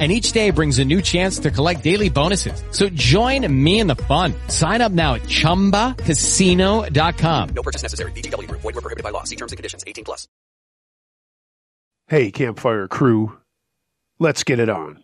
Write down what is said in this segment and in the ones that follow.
and each day brings a new chance to collect daily bonuses. So join me in the fun. Sign up now at ChumbaCasino.com. No purchase necessary. VGW. Void were prohibited by law. See terms and conditions. 18 plus. Hey, Campfire crew. Let's get it on.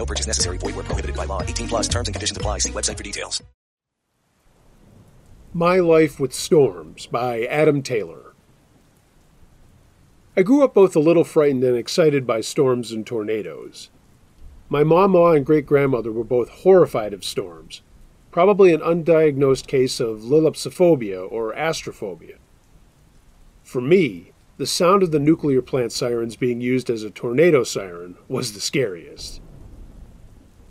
No purchase necessary. Void were prohibited by law. 18 plus terms and conditions apply. See website for details. My Life with Storms by Adam Taylor. I grew up both a little frightened and excited by storms and tornadoes. My mama and great grandmother were both horrified of storms, probably an undiagnosed case of lilapsophobia or astrophobia. For me, the sound of the nuclear plant sirens being used as a tornado siren was the scariest.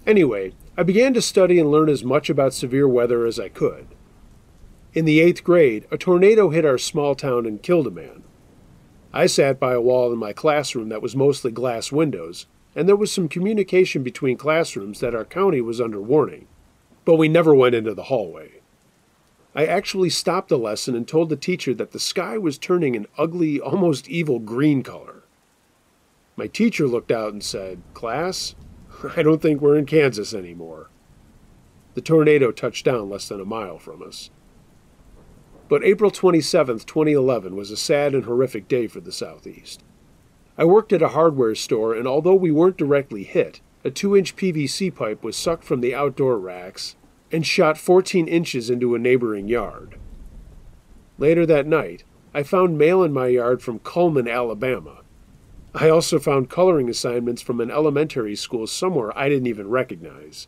Anyway, I began to study and learn as much about severe weather as I could. In the eighth grade, a tornado hit our small town and killed a man. I sat by a wall in my classroom that was mostly glass windows, and there was some communication between classrooms that our county was under warning, but we never went into the hallway. I actually stopped the lesson and told the teacher that the sky was turning an ugly, almost evil green color. My teacher looked out and said, Class, I don't think we're in Kansas anymore. The tornado touched down less than a mile from us. But April 27, 2011 was a sad and horrific day for the Southeast. I worked at a hardware store, and although we weren't directly hit, a 2 inch PVC pipe was sucked from the outdoor racks and shot 14 inches into a neighboring yard. Later that night, I found mail in my yard from Cullman, Alabama. I also found coloring assignments from an elementary school somewhere I didn't even recognize.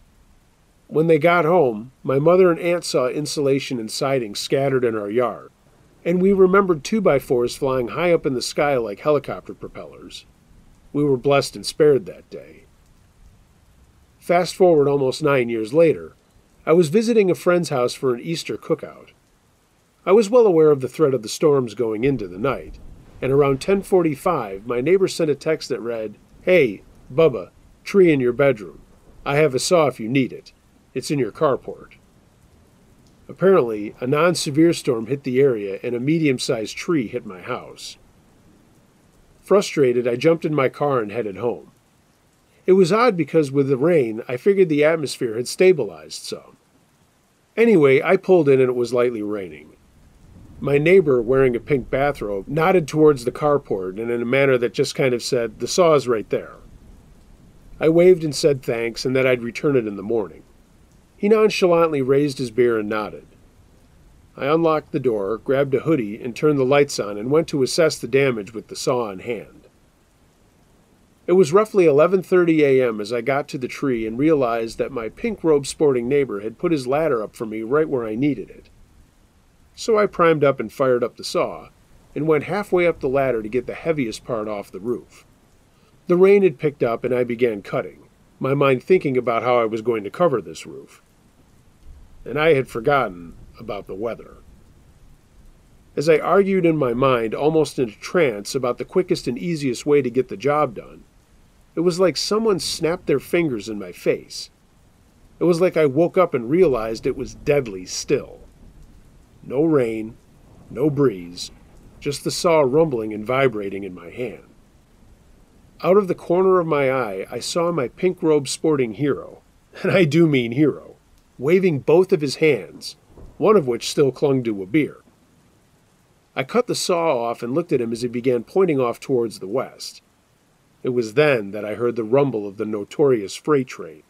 When they got home, my mother and aunt saw insulation and siding scattered in our yard, and we remembered two by fours flying high up in the sky like helicopter propellers. We were blessed and spared that day. Fast forward almost nine years later, I was visiting a friend's house for an Easter cookout. I was well aware of the threat of the storms going into the night, and around 10:45 my neighbor sent a text that read, "Hey, Bubba, tree in your bedroom. I have a saw if you need it. It's in your carport." Apparently, a non-severe storm hit the area and a medium-sized tree hit my house. Frustrated, I jumped in my car and headed home. It was odd because with the rain, I figured the atmosphere had stabilized some. Anyway, I pulled in and it was lightly raining. My neighbor, wearing a pink bathrobe, nodded towards the carport and in a manner that just kind of said, The saw is right there. I waved and said thanks and that I'd return it in the morning. He nonchalantly raised his beer and nodded. I unlocked the door, grabbed a hoodie, and turned the lights on and went to assess the damage with the saw in hand. It was roughly 11:30 a.m. as I got to the tree and realized that my pink robe sporting neighbor had put his ladder up for me right where I needed it. So I primed up and fired up the saw and went halfway up the ladder to get the heaviest part off the roof. The rain had picked up and I began cutting, my mind thinking about how I was going to cover this roof. And I had forgotten about the weather. As I argued in my mind, almost in a trance, about the quickest and easiest way to get the job done, it was like someone snapped their fingers in my face. It was like I woke up and realized it was deadly still. No rain, no breeze, just the saw rumbling and vibrating in my hand. Out of the corner of my eye, I saw my pink robed sporting hero, and I do mean hero, waving both of his hands, one of which still clung to a beer. I cut the saw off and looked at him as he began pointing off towards the west. It was then that I heard the rumble of the notorious freight train.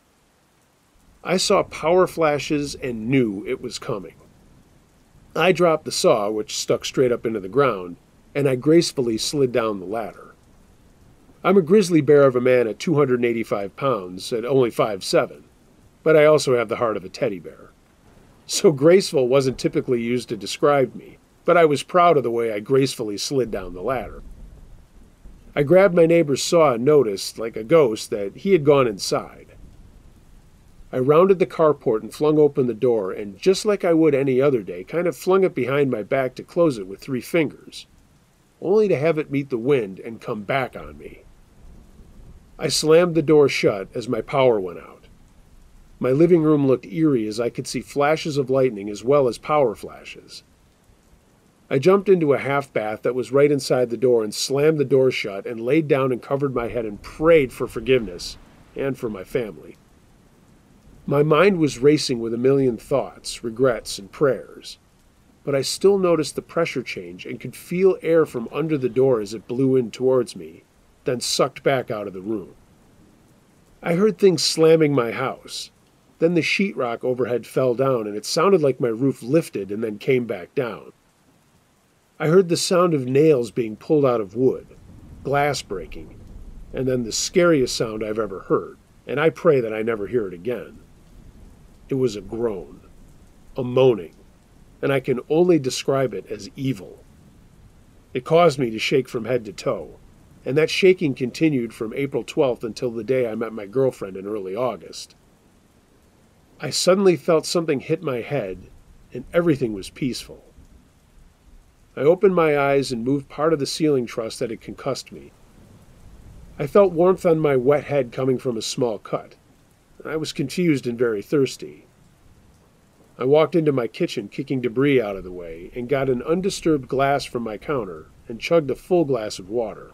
I saw power flashes and knew it was coming. I dropped the saw, which stuck straight up into the ground, and I gracefully slid down the ladder. I'm a grizzly bear of a man at 285 pounds at only 5'7, but I also have the heart of a teddy bear. So graceful wasn't typically used to describe me, but I was proud of the way I gracefully slid down the ladder. I grabbed my neighbor's saw and noticed, like a ghost, that he had gone inside. I rounded the carport and flung open the door, and just like I would any other day, kind of flung it behind my back to close it with three fingers, only to have it meet the wind and come back on me. I slammed the door shut as my power went out. My living room looked eerie as I could see flashes of lightning as well as power flashes. I jumped into a half bath that was right inside the door and slammed the door shut and laid down and covered my head and prayed for forgiveness and for my family. My mind was racing with a million thoughts, regrets, and prayers, but I still noticed the pressure change and could feel air from under the door as it blew in towards me, then sucked back out of the room. I heard things slamming my house. Then the sheetrock overhead fell down, and it sounded like my roof lifted and then came back down. I heard the sound of nails being pulled out of wood, glass breaking, and then the scariest sound I've ever heard, and I pray that I never hear it again. It was a groan, a moaning, and I can only describe it as evil. It caused me to shake from head to toe, and that shaking continued from April 12th until the day I met my girlfriend in early August. I suddenly felt something hit my head, and everything was peaceful. I opened my eyes and moved part of the ceiling truss that had concussed me. I felt warmth on my wet head coming from a small cut. I was confused and very thirsty. I walked into my kitchen, kicking debris out of the way, and got an undisturbed glass from my counter and chugged a full glass of water.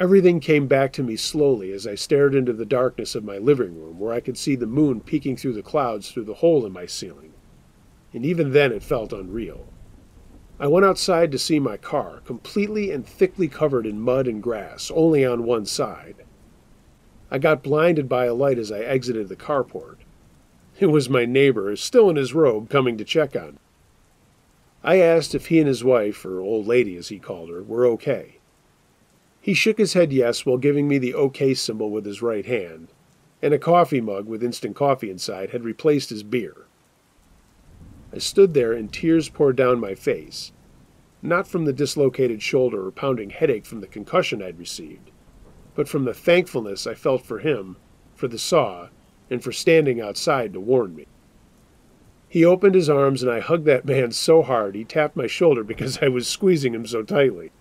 Everything came back to me slowly as I stared into the darkness of my living room, where I could see the moon peeking through the clouds through the hole in my ceiling. And even then it felt unreal. I went outside to see my car, completely and thickly covered in mud and grass, only on one side. I got blinded by a light as I exited the carport. It was my neighbor, still in his robe, coming to check on me. I asked if he and his wife, or old lady as he called her, were okay. He shook his head yes while giving me the OK symbol with his right hand, and a coffee mug with instant coffee inside had replaced his beer. I stood there and tears poured down my face, not from the dislocated shoulder or pounding headache from the concussion I'd received, but from the thankfulness I felt for him, for the saw, and for standing outside to warn me. He opened his arms and I hugged that man so hard he tapped my shoulder because I was squeezing him so tightly.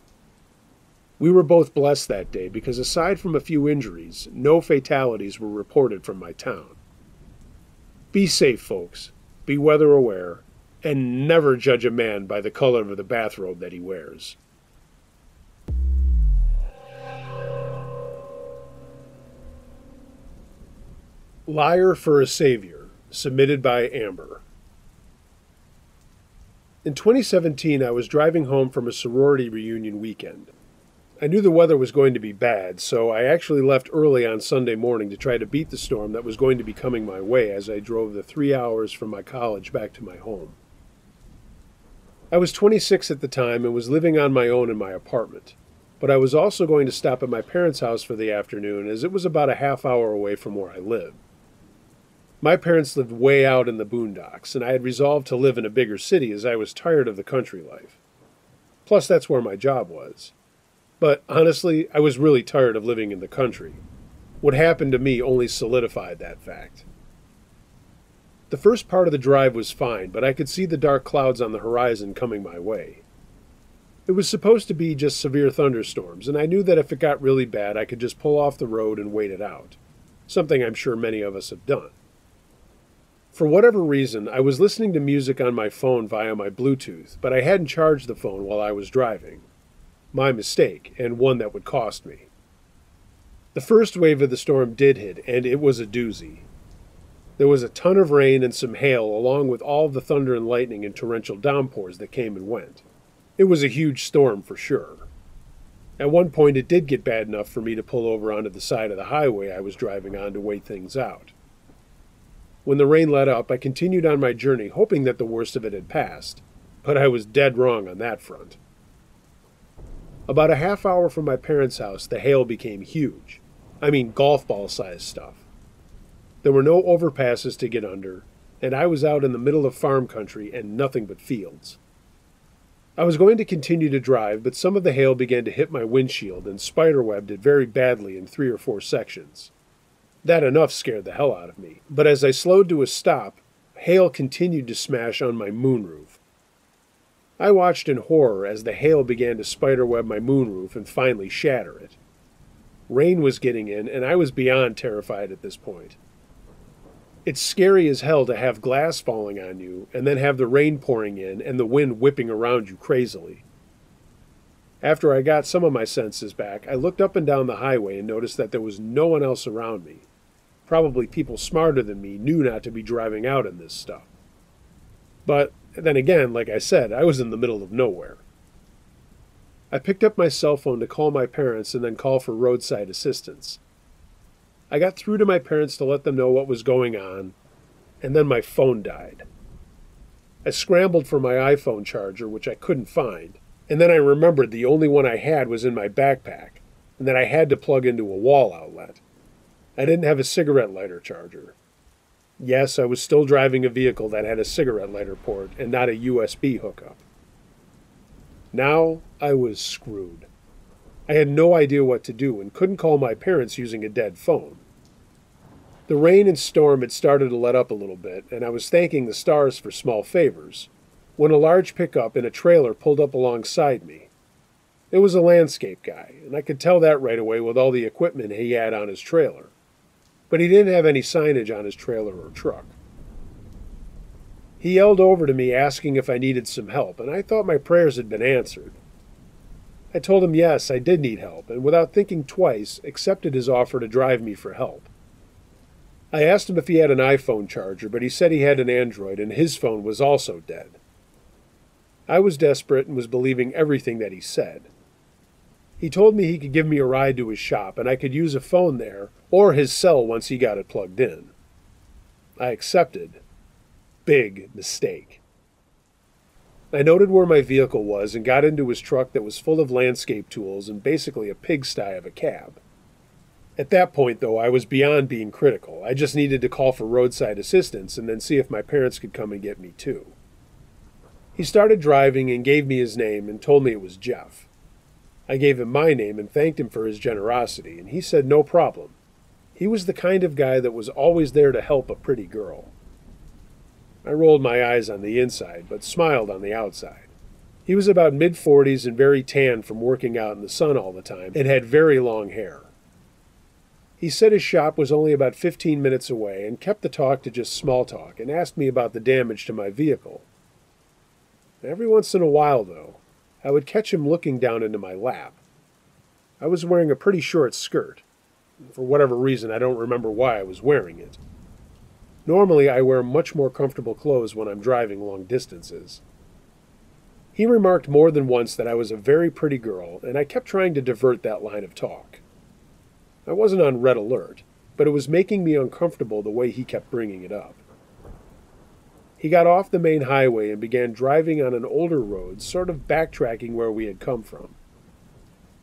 We were both blessed that day because aside from a few injuries, no fatalities were reported from my town. Be safe, folks. Be weather aware, and never judge a man by the color of the bathrobe that he wears. Liar for a Savior, submitted by Amber. In 2017, I was driving home from a sorority reunion weekend. I knew the weather was going to be bad, so I actually left early on Sunday morning to try to beat the storm that was going to be coming my way as I drove the three hours from my college back to my home. I was 26 at the time and was living on my own in my apartment, but I was also going to stop at my parents' house for the afternoon as it was about a half hour away from where I lived. My parents lived way out in the boondocks, and I had resolved to live in a bigger city as I was tired of the country life. Plus, that's where my job was. But honestly, I was really tired of living in the country. What happened to me only solidified that fact. The first part of the drive was fine, but I could see the dark clouds on the horizon coming my way. It was supposed to be just severe thunderstorms, and I knew that if it got really bad, I could just pull off the road and wait it out, something I'm sure many of us have done. For whatever reason, I was listening to music on my phone via my Bluetooth, but I hadn't charged the phone while I was driving. My mistake, and one that would cost me. The first wave of the storm did hit, and it was a doozy. There was a ton of rain and some hail, along with all the thunder and lightning and torrential downpours that came and went. It was a huge storm for sure. At one point, it did get bad enough for me to pull over onto the side of the highway I was driving on to wait things out. When the rain let up, I continued on my journey, hoping that the worst of it had passed, but I was dead wrong on that front. About a half hour from my parents' house, the hail became huge. I mean, golf ball sized stuff. There were no overpasses to get under, and I was out in the middle of farm country and nothing but fields. I was going to continue to drive, but some of the hail began to hit my windshield and spiderwebbed it very badly in three or four sections. That enough scared the hell out of me, but as I slowed to a stop, hail continued to smash on my moonroof. I watched in horror as the hail began to spiderweb my moonroof and finally shatter it. Rain was getting in, and I was beyond terrified at this point. It's scary as hell to have glass falling on you and then have the rain pouring in and the wind whipping around you crazily. After I got some of my senses back, I looked up and down the highway and noticed that there was no one else around me. Probably people smarter than me knew not to be driving out in this stuff. But then again, like I said, I was in the middle of nowhere. I picked up my cell phone to call my parents and then call for roadside assistance. I got through to my parents to let them know what was going on, and then my phone died. I scrambled for my iPhone charger, which I couldn't find, and then I remembered the only one I had was in my backpack, and that I had to plug into a wall outlet. I didn't have a cigarette lighter charger. Yes, I was still driving a vehicle that had a cigarette lighter port and not a USB hookup. Now I was screwed. I had no idea what to do and couldn't call my parents using a dead phone. The rain and storm had started to let up a little bit, and I was thanking the stars for small favors, when a large pickup and a trailer pulled up alongside me. It was a landscape guy, and I could tell that right away with all the equipment he had on his trailer. But he didn't have any signage on his trailer or truck. He yelled over to me asking if I needed some help, and I thought my prayers had been answered. I told him yes, I did need help, and without thinking twice, accepted his offer to drive me for help. I asked him if he had an iPhone charger, but he said he had an Android and his phone was also dead. I was desperate and was believing everything that he said. He told me he could give me a ride to his shop and I could use a phone there or his cell once he got it plugged in. I accepted. Big mistake. I noted where my vehicle was and got into his truck that was full of landscape tools and basically a pigsty of a cab. At that point, though, I was beyond being critical. I just needed to call for roadside assistance and then see if my parents could come and get me, too. He started driving and gave me his name and told me it was Jeff. I gave him my name and thanked him for his generosity, and he said no problem. He was the kind of guy that was always there to help a pretty girl. I rolled my eyes on the inside, but smiled on the outside. He was about mid 40s and very tan from working out in the sun all the time, and had very long hair. He said his shop was only about 15 minutes away and kept the talk to just small talk and asked me about the damage to my vehicle. Every once in a while, though, I would catch him looking down into my lap. I was wearing a pretty short skirt. For whatever reason, I don't remember why I was wearing it. Normally, I wear much more comfortable clothes when I'm driving long distances. He remarked more than once that I was a very pretty girl, and I kept trying to divert that line of talk. I wasn't on red alert, but it was making me uncomfortable the way he kept bringing it up. He got off the main highway and began driving on an older road, sort of backtracking where we had come from.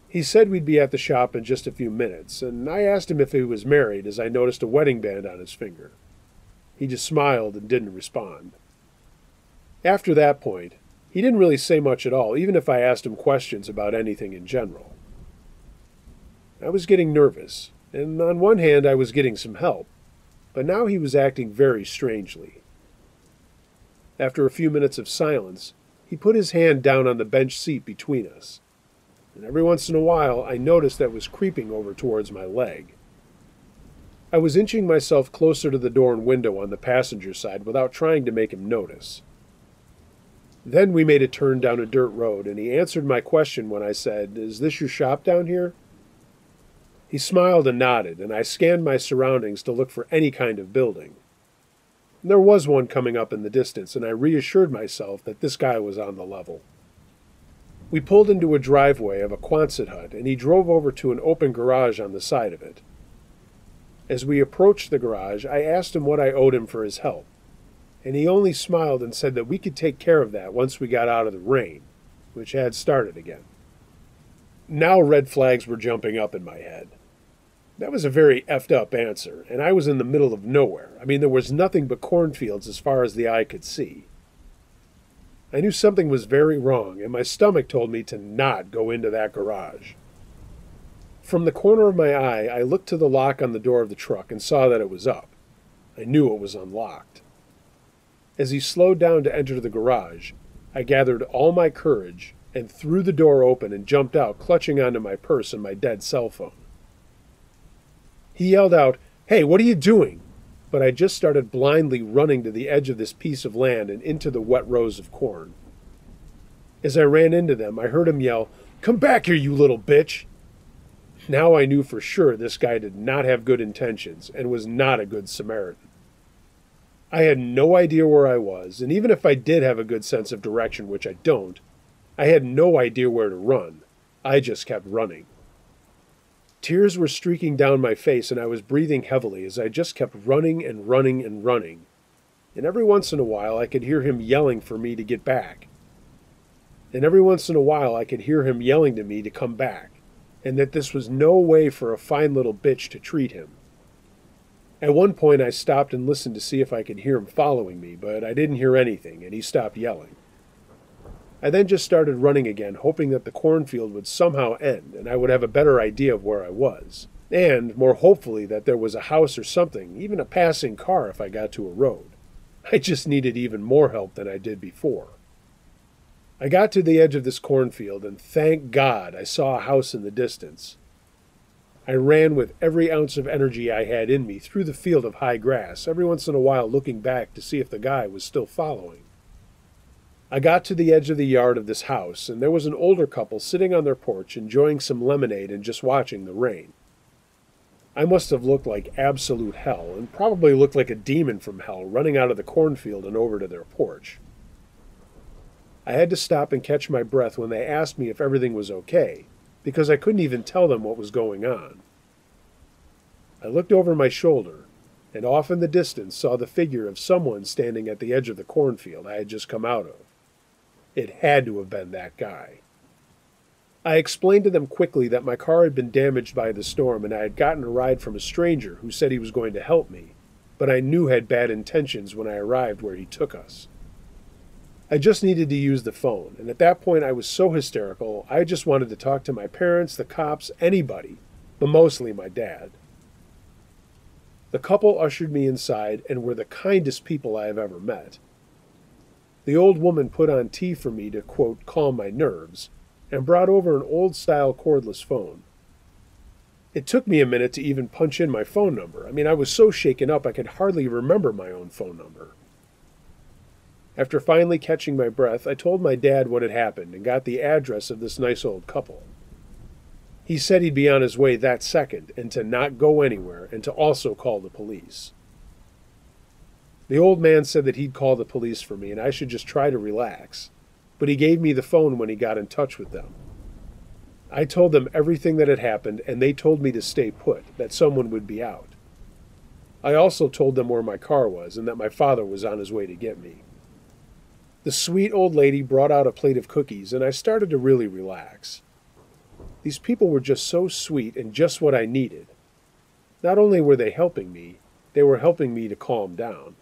He said we'd be at the shop in just a few minutes, and I asked him if he was married as I noticed a wedding band on his finger. He just smiled and didn't respond. After that point, he didn't really say much at all, even if I asked him questions about anything in general. I was getting nervous, and on one hand I was getting some help, but now he was acting very strangely. After a few minutes of silence, he put his hand down on the bench seat between us, and every once in a while I noticed that was creeping over towards my leg. I was inching myself closer to the door and window on the passenger side without trying to make him notice. Then we made a turn down a dirt road, and he answered my question when I said, Is this your shop down here? He smiled and nodded, and I scanned my surroundings to look for any kind of building. There was one coming up in the distance, and I reassured myself that this guy was on the level. We pulled into a driveway of a Quonset hut, and he drove over to an open garage on the side of it. As we approached the garage, I asked him what I owed him for his help, and he only smiled and said that we could take care of that once we got out of the rain, which had started again. Now red flags were jumping up in my head. That was a very effed up answer, and I was in the middle of nowhere. I mean, there was nothing but cornfields as far as the eye could see. I knew something was very wrong, and my stomach told me to not go into that garage. From the corner of my eye, I looked to the lock on the door of the truck and saw that it was up. I knew it was unlocked. As he slowed down to enter the garage, I gathered all my courage and threw the door open and jumped out, clutching onto my purse and my dead cell phone. He yelled out, Hey, what are you doing? But I just started blindly running to the edge of this piece of land and into the wet rows of corn. As I ran into them, I heard him yell, Come back here, you little bitch! Now I knew for sure this guy did not have good intentions and was not a good Samaritan. I had no idea where I was, and even if I did have a good sense of direction, which I don't, I had no idea where to run. I just kept running. Tears were streaking down my face, and I was breathing heavily as I just kept running and running and running. And every once in a while, I could hear him yelling for me to get back. And every once in a while, I could hear him yelling to me to come back and that this was no way for a fine little bitch to treat him. At one point, I stopped and listened to see if I could hear him following me, but I didn't hear anything, and he stopped yelling. I then just started running again, hoping that the cornfield would somehow end and I would have a better idea of where I was, and, more hopefully, that there was a house or something, even a passing car if I got to a road. I just needed even more help than I did before. I got to the edge of this cornfield, and thank God I saw a house in the distance. I ran with every ounce of energy I had in me through the field of high grass, every once in a while looking back to see if the guy was still following. I got to the edge of the yard of this house, and there was an older couple sitting on their porch enjoying some lemonade and just watching the rain. I must have looked like absolute hell, and probably looked like a demon from hell running out of the cornfield and over to their porch. I had to stop and catch my breath when they asked me if everything was okay, because I couldn't even tell them what was going on. I looked over my shoulder, and off in the distance saw the figure of someone standing at the edge of the cornfield I had just come out of. It had to have been that guy. I explained to them quickly that my car had been damaged by the storm and I had gotten a ride from a stranger who said he was going to help me, but I knew had bad intentions when I arrived where he took us. I just needed to use the phone, and at that point I was so hysterical, I just wanted to talk to my parents, the cops, anybody, but mostly my dad. The couple ushered me inside and were the kindest people I have ever met. The old woman put on tea for me to, quote, calm my nerves, and brought over an old style cordless phone. It took me a minute to even punch in my phone number. I mean, I was so shaken up I could hardly remember my own phone number. After finally catching my breath, I told my dad what had happened and got the address of this nice old couple. He said he'd be on his way that second and to not go anywhere and to also call the police. The old man said that he'd call the police for me and I should just try to relax, but he gave me the phone when he got in touch with them. I told them everything that had happened and they told me to stay put, that someone would be out. I also told them where my car was and that my father was on his way to get me. The sweet old lady brought out a plate of cookies, and I started to really relax. These people were just so sweet and just what I needed. Not only were they helping me, they were helping me to calm down.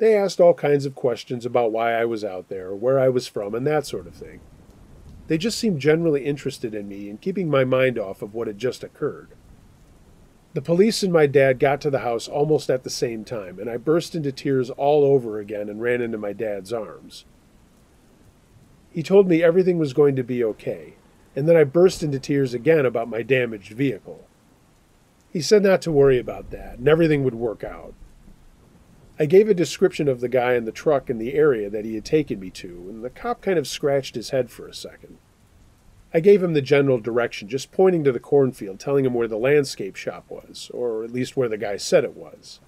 They asked all kinds of questions about why I was out there, where I was from, and that sort of thing. They just seemed generally interested in me and keeping my mind off of what had just occurred. The police and my dad got to the house almost at the same time, and I burst into tears all over again and ran into my dad's arms. He told me everything was going to be okay, and then I burst into tears again about my damaged vehicle. He said not to worry about that, and everything would work out. I gave a description of the guy in the truck in the area that he had taken me to, and the cop kind of scratched his head for a second. I gave him the general direction, just pointing to the cornfield, telling him where the landscape shop was, or at least where the guy said it was.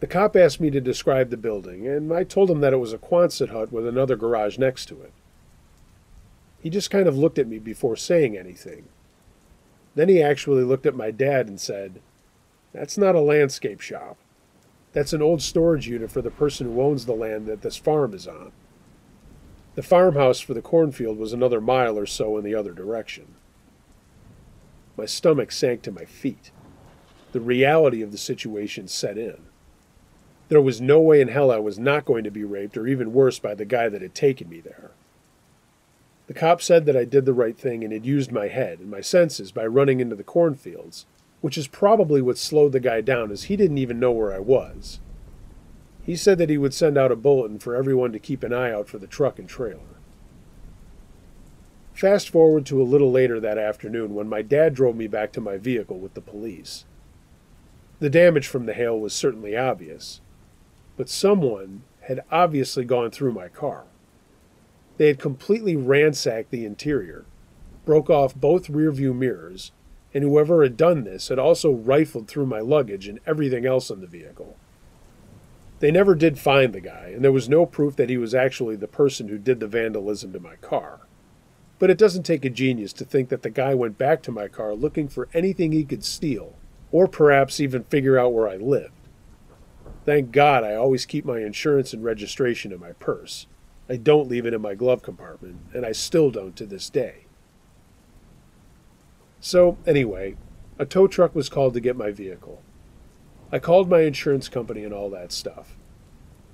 The cop asked me to describe the building, and I told him that it was a Quonset hut with another garage next to it. He just kind of looked at me before saying anything. Then he actually looked at my dad and said, That's not a landscape shop. That's an old storage unit for the person who owns the land that this farm is on. The farmhouse for the cornfield was another mile or so in the other direction. My stomach sank to my feet. The reality of the situation set in. There was no way in hell I was not going to be raped, or even worse, by the guy that had taken me there. The cop said that I did the right thing and had used my head and my senses by running into the cornfields, which is probably what slowed the guy down, as he didn't even know where I was. He said that he would send out a bulletin for everyone to keep an eye out for the truck and trailer. Fast forward to a little later that afternoon when my dad drove me back to my vehicle with the police. The damage from the hail was certainly obvious, but someone had obviously gone through my car. They had completely ransacked the interior, broke off both rearview mirrors, and whoever had done this had also rifled through my luggage and everything else in the vehicle. They never did find the guy, and there was no proof that he was actually the person who did the vandalism to my car. But it doesn't take a genius to think that the guy went back to my car looking for anything he could steal, or perhaps even figure out where I lived. Thank God I always keep my insurance and registration in my purse. I don't leave it in my glove compartment, and I still don't to this day. So, anyway, a tow truck was called to get my vehicle. I called my insurance company and all that stuff.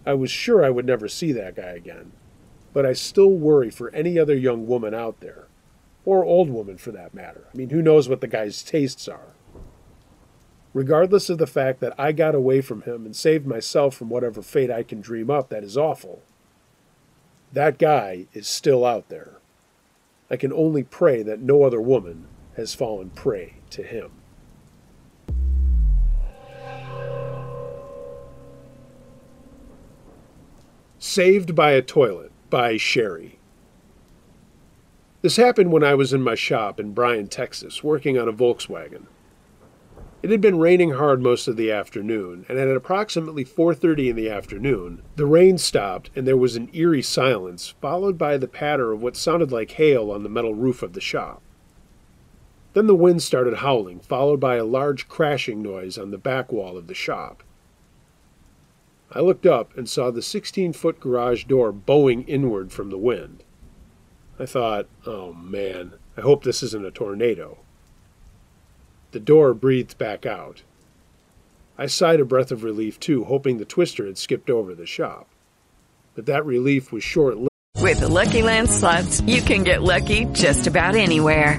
I was sure I would never see that guy again, but I still worry for any other young woman out there, or old woman for that matter. I mean, who knows what the guy's tastes are? Regardless of the fact that I got away from him and saved myself from whatever fate I can dream up that is awful, that guy is still out there. I can only pray that no other woman has fallen prey to him. Saved by a Toilet by Sherry. This happened when I was in my shop in Bryan, Texas, working on a Volkswagen. It had been raining hard most of the afternoon, and at approximately 4:30 in the afternoon, the rain stopped and there was an eerie silence, followed by the patter of what sounded like hail on the metal roof of the shop. Then the wind started howling, followed by a large crashing noise on the back wall of the shop. I looked up and saw the 16 foot garage door bowing inward from the wind. I thought, oh man, I hope this isn't a tornado. The door breathed back out. I sighed a breath of relief too, hoping the twister had skipped over the shop. But that relief was short lived. With the Lucky Land slots, you can get lucky just about anywhere.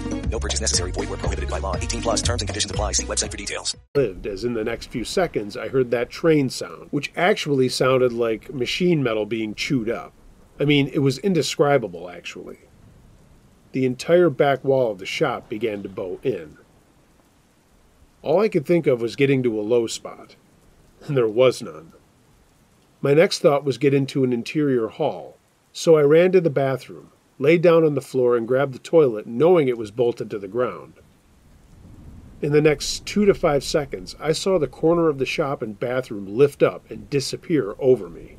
No purchase necessary. Void where prohibited by law. 18 plus terms and conditions apply. See website for details. Lived, as in the next few seconds I heard that train sound, which actually sounded like machine metal being chewed up. I mean, it was indescribable, actually. The entire back wall of the shop began to bow in. All I could think of was getting to a low spot, and there was none. My next thought was get into an interior hall, So I ran to the bathroom, laid down on the floor, and grabbed the toilet, knowing it was bolted to the ground. In the next two to five seconds, I saw the corner of the shop and bathroom lift up and disappear over me.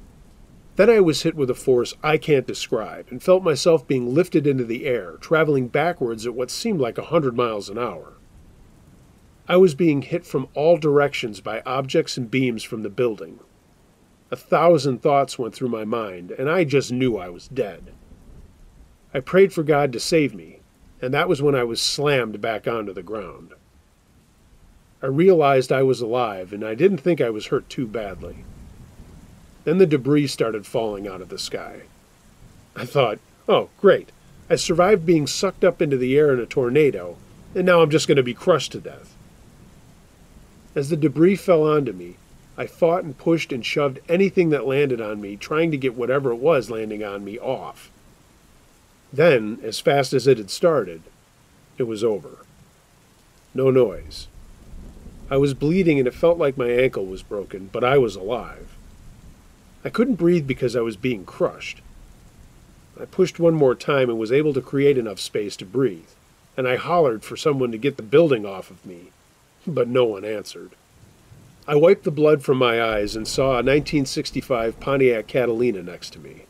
Then I was hit with a force I can't describe and felt myself being lifted into the air, traveling backwards at what seemed like a hundred miles an hour. I was being hit from all directions by objects and beams from the building. A thousand thoughts went through my mind, and I just knew I was dead. I prayed for God to save me, and that was when I was slammed back onto the ground. I realized I was alive, and I didn't think I was hurt too badly. Then the debris started falling out of the sky. I thought, oh, great. I survived being sucked up into the air in a tornado, and now I'm just going to be crushed to death. As the debris fell onto me, I fought and pushed and shoved anything that landed on me, trying to get whatever it was landing on me off. Then, as fast as it had started, it was over. No noise. I was bleeding and it felt like my ankle was broken, but I was alive. I couldn't breathe because I was being crushed. I pushed one more time and was able to create enough space to breathe, and I hollered for someone to get the building off of me, but no one answered. I wiped the blood from my eyes and saw a 1965 Pontiac Catalina next to me.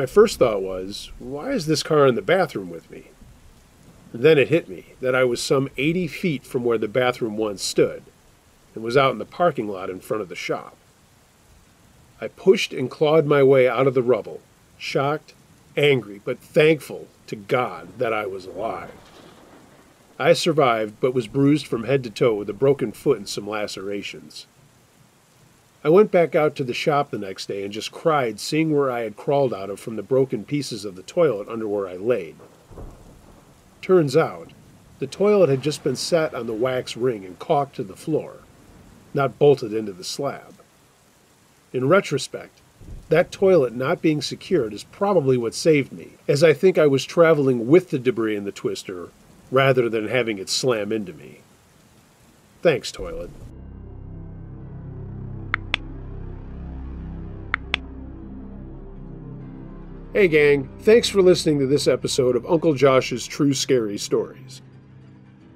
My first thought was, why is this car in the bathroom with me? then it hit me that I was some 80 feet from where the bathroom once stood and was out in the parking lot in front of the shop. I pushed and clawed my way out of the rubble, shocked, angry, but thankful to God that I was alive. I survived, but was bruised from head to toe with a broken foot and some lacerations. I went back out to the shop the next day and just cried seeing where I had crawled out of from the broken pieces of the toilet under where I laid. Turns out, the toilet had just been set on the wax ring and caulked to the floor, not bolted into the slab. In retrospect, that toilet not being secured is probably what saved me, as I think I was traveling with the debris in the twister rather than having it slam into me. Thanks, toilet. Hey, gang, thanks for listening to this episode of Uncle Josh's True Scary Stories.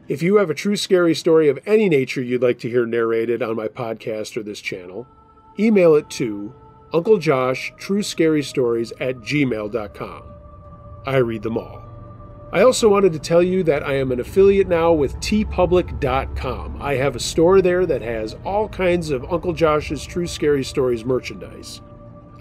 If you have a true scary story of any nature you'd like to hear narrated on my podcast or this channel, email it to Uncle Josh True Scary Stories at gmail.com. I read them all. I also wanted to tell you that I am an affiliate now with teepublic.com. I have a store there that has all kinds of Uncle Josh's True Scary Stories merchandise.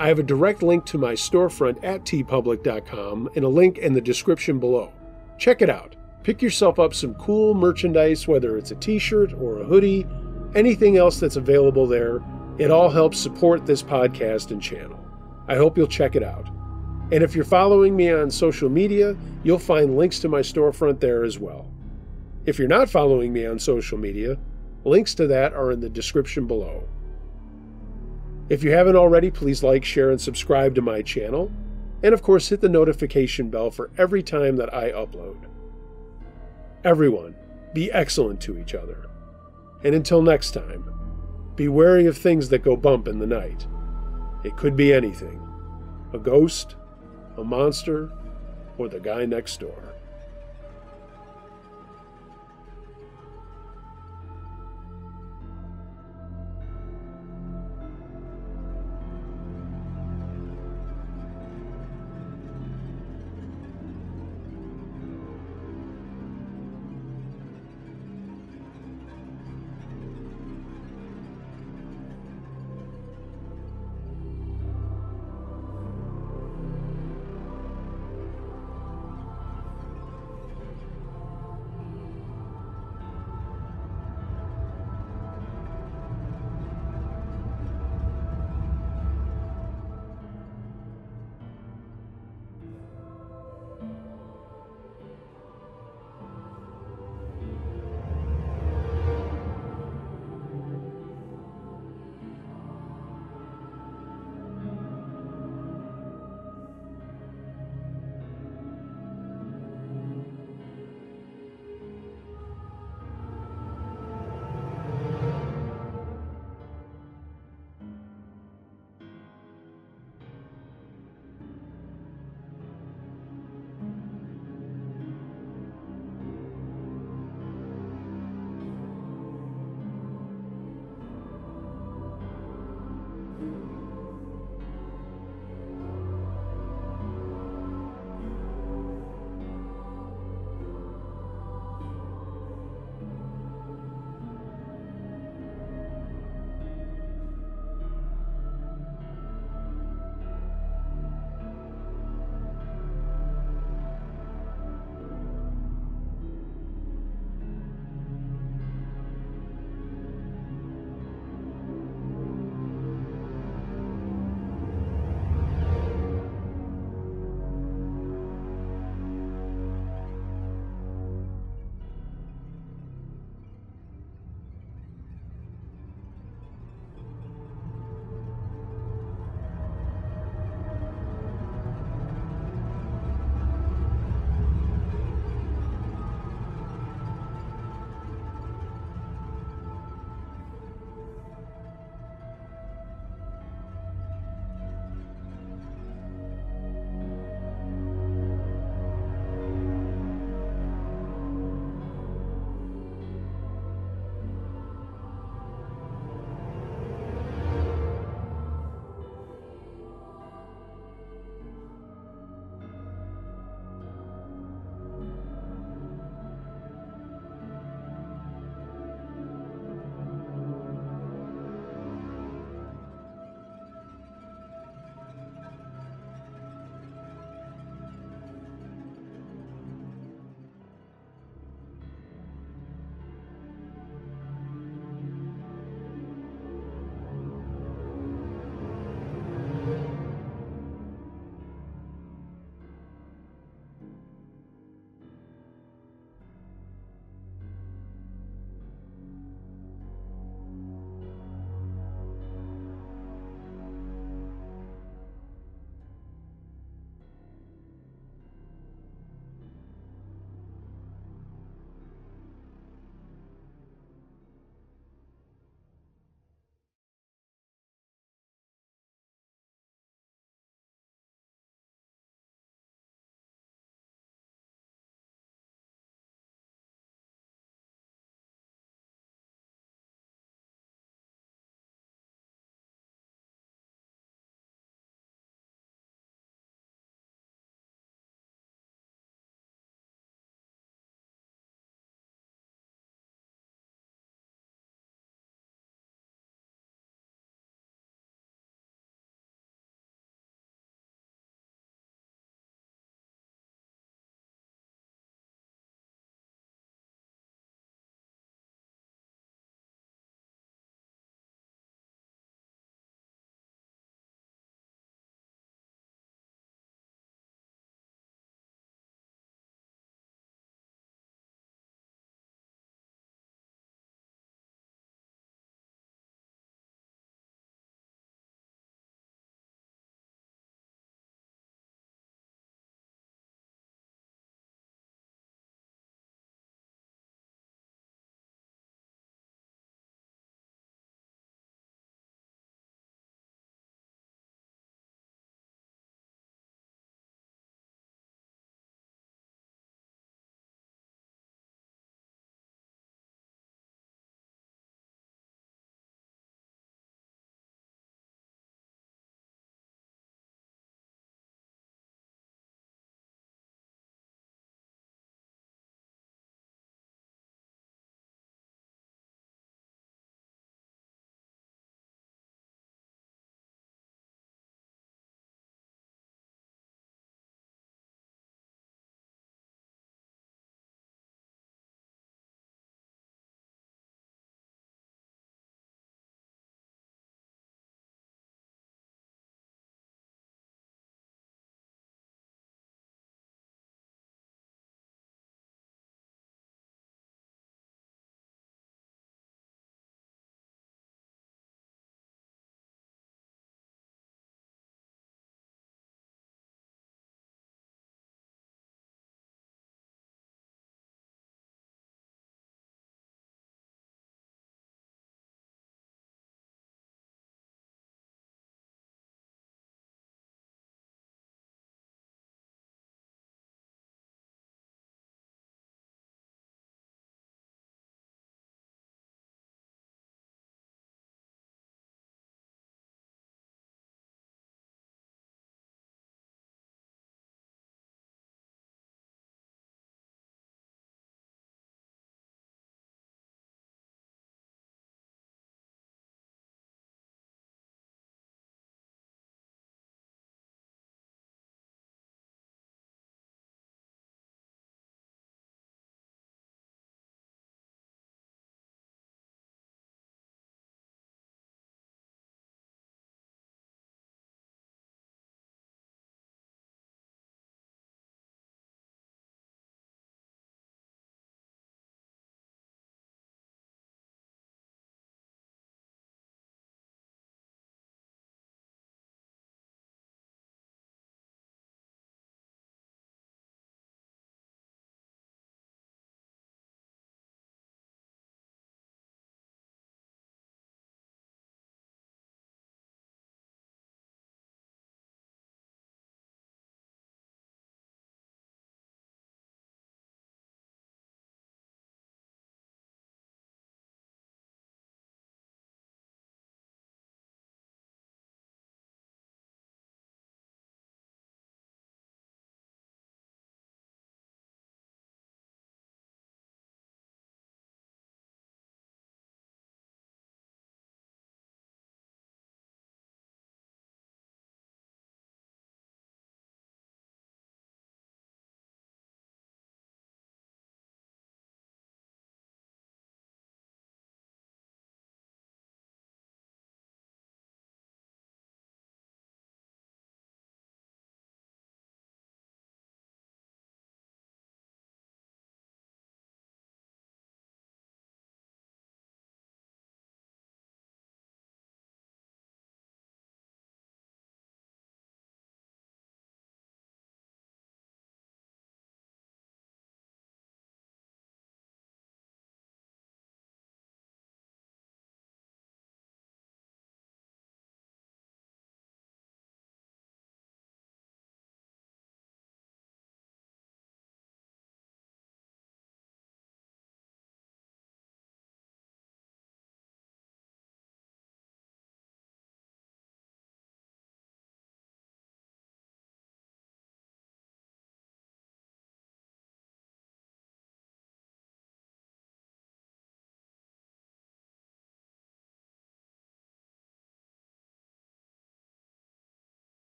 I have a direct link to my storefront at teepublic.com and a link in the description below. Check it out. Pick yourself up some cool merchandise, whether it's a t shirt or a hoodie, anything else that's available there it all helps support this podcast and channel. I hope you'll check it out. And if you're following me on social media, you'll find links to my storefront there as well. If you're not following me on social media, links to that are in the description below. If you haven't already, please like, share, and subscribe to my channel. And of course, hit the notification bell for every time that I upload. Everyone, be excellent to each other. And until next time, be wary of things that go bump in the night. It could be anything a ghost, a monster, or the guy next door.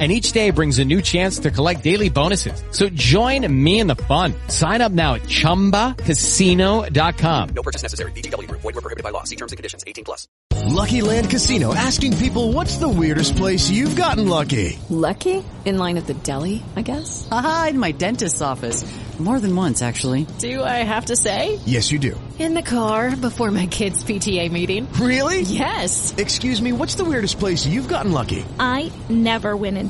and each day brings a new chance to collect daily bonuses. So join me in the fun. Sign up now at ChumbaCasino.com. No purchase necessary. VGW Group. Void were prohibited by law. See terms and conditions. 18 plus. Lucky Land Casino asking people what's the weirdest place you've gotten lucky? Lucky? In line at the deli, I guess? Aha, in my dentist's office. More than once, actually. Do I have to say? Yes, you do. In the car before my kids' PTA meeting. Really? Yes. Excuse me, what's the weirdest place you've gotten lucky? I never win and